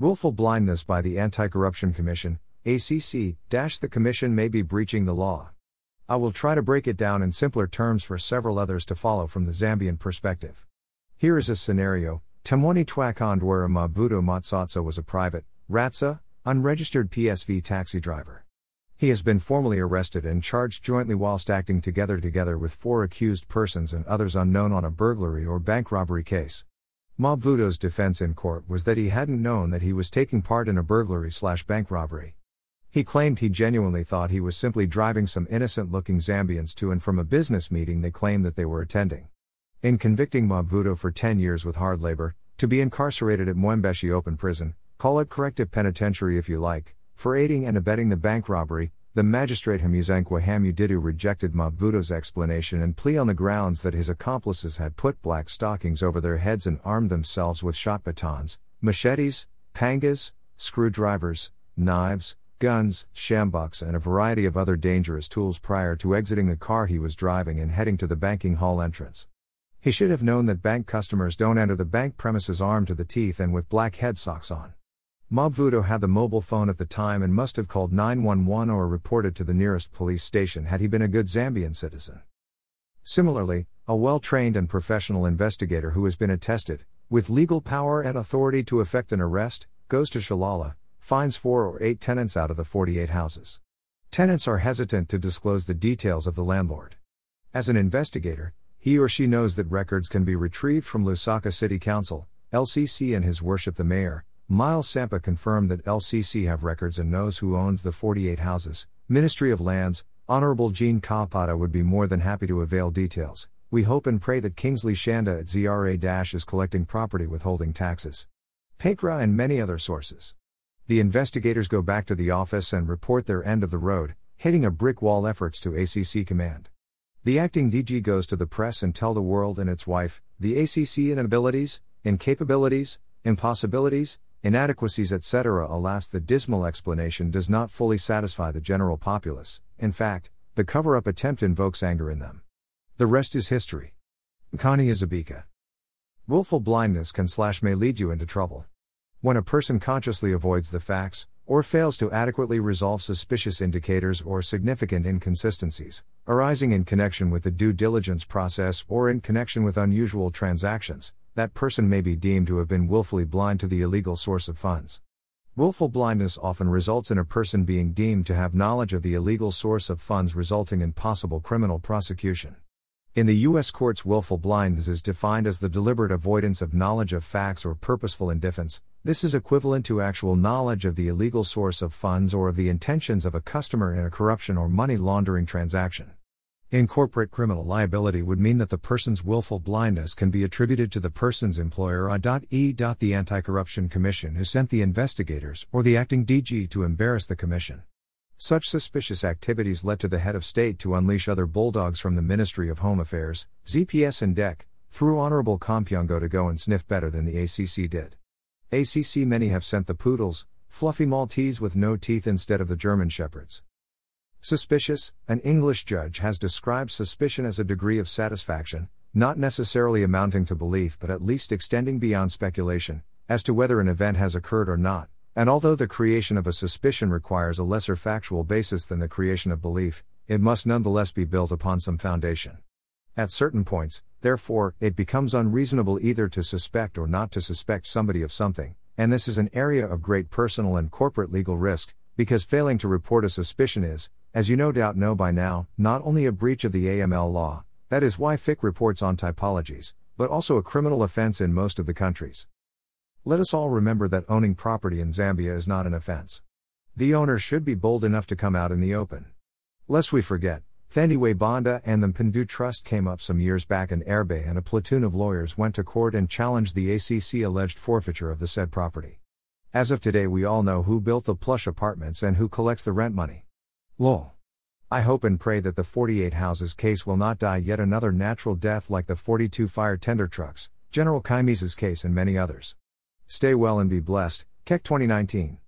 Willful blindness by the Anti Corruption Commission, ACC, the Commission may be breaching the law. I will try to break it down in simpler terms for several others to follow from the Zambian perspective. Here is a scenario Temwani Twakondwara Mavuto Matsatso was a private, RATSA, unregistered PSV taxi driver. He has been formally arrested and charged jointly whilst acting together together with four accused persons and others unknown on a burglary or bank robbery case. Mobvuto's defense in court was that he hadn't known that he was taking part in a burglary slash bank robbery. He claimed he genuinely thought he was simply driving some innocent looking Zambians to and from a business meeting they claimed that they were attending. In convicting Mobvuto for 10 years with hard labor, to be incarcerated at Mwembeshi Open Prison, call it corrective penitentiary if you like, for aiding and abetting the bank robbery, the magistrate Hamuzankwa Hamudidu rejected Mobvuto's explanation and plea on the grounds that his accomplices had put black stockings over their heads and armed themselves with shot batons, machetes, pangas, screwdrivers, knives, guns, sjamboks, and a variety of other dangerous tools prior to exiting the car he was driving and heading to the banking hall entrance. He should have known that bank customers don't enter the bank premises armed to the teeth and with black head socks on. Mobvuto had the mobile phone at the time and must have called 911 or reported to the nearest police station had he been a good Zambian citizen. Similarly, a well trained and professional investigator who has been attested, with legal power and authority to effect an arrest, goes to Chalala, finds four or eight tenants out of the 48 houses. Tenants are hesitant to disclose the details of the landlord. As an investigator, he or she knows that records can be retrieved from Lusaka City Council, LCC, and His Worship the Mayor, Miles Sampa confirmed that LCC have records and knows who owns the 48 houses. Ministry of Lands, Honorable Jean Kapata would be more than happy to avail details. We hope and pray that Kingsley Chanda at ZRA is collecting property withholding taxes. PACRA and many other sources. The investigators go back to the office and report their end of the road, hitting a brick wall efforts to ACC command. The acting DG goes to the press and tell the world and its wife, the ACC inabilities, incapabilities, impossibilities, inadequacies, etc. Alas, the dismal explanation does not fully satisfy the general populace, in fact, the cover up attempt invokes anger in them. The rest is history. Kani Izabika. Willful blindness can slash may lead you into trouble. When a person consciously avoids the facts, or fails to adequately resolve suspicious indicators or significant inconsistencies, arising in connection with the due diligence process or in connection with unusual transactions, that person may be deemed to have been willfully blind to the illegal source of funds. Willful blindness often results in a person being deemed to have knowledge of the illegal source of funds, resulting in possible criminal prosecution. In the U.S. courts, willful blindness is defined as the deliberate avoidance of knowledge of facts or purposeful indifference. This is equivalent to actual knowledge of the illegal source of funds or of the intentions of a customer in a corruption or money laundering transaction. In corporate criminal liability would mean that the person's willful blindness can be attributed to the person's employer E. The Anti Corruption Commission who sent the investigators or the acting DG to embarrass the commission. Such suspicious activities led to the head of state to unleash other bulldogs from the Ministry of Home Affairs, ZPS and DEC, through Honorable Kampyongo to go and sniff better than the ACC did. ACC many have sent the poodles, fluffy Maltese with no teeth instead of the German Shepherds. Suspicious, an English judge has described suspicion as a degree of satisfaction, not necessarily amounting to belief but at least extending beyond speculation, as to whether an event has occurred or not, and although the creation of a suspicion requires a lesser factual basis than the creation of belief, it must nonetheless be built upon some foundation. At certain points, therefore, it becomes unreasonable either to suspect or not to suspect somebody of something, and this is an area of great personal and corporate legal risk, because failing to report a suspicion is, as you no doubt know by now, not only a breach of the AML law, that is why FIC reports on typologies, but also a criminal offense in most of the countries. Let us all remember that owning property in Zambia is not an offense. The owner should be bold enough to come out in the open. Lest we forget, Thandiwe Banda and the Mpundu Trust came up some years back in Erbe and a platoon of lawyers went to court and challenged the ACC alleged forfeiture of the said property. As of today, we all know who built the plush apartments and who collects the rent money. Lol. I hope and pray that the 48 houses case will not die yet another natural death like the 42 fire tender trucks, General Kaimese's case, and many others. Stay well and be blessed. Keck 2019.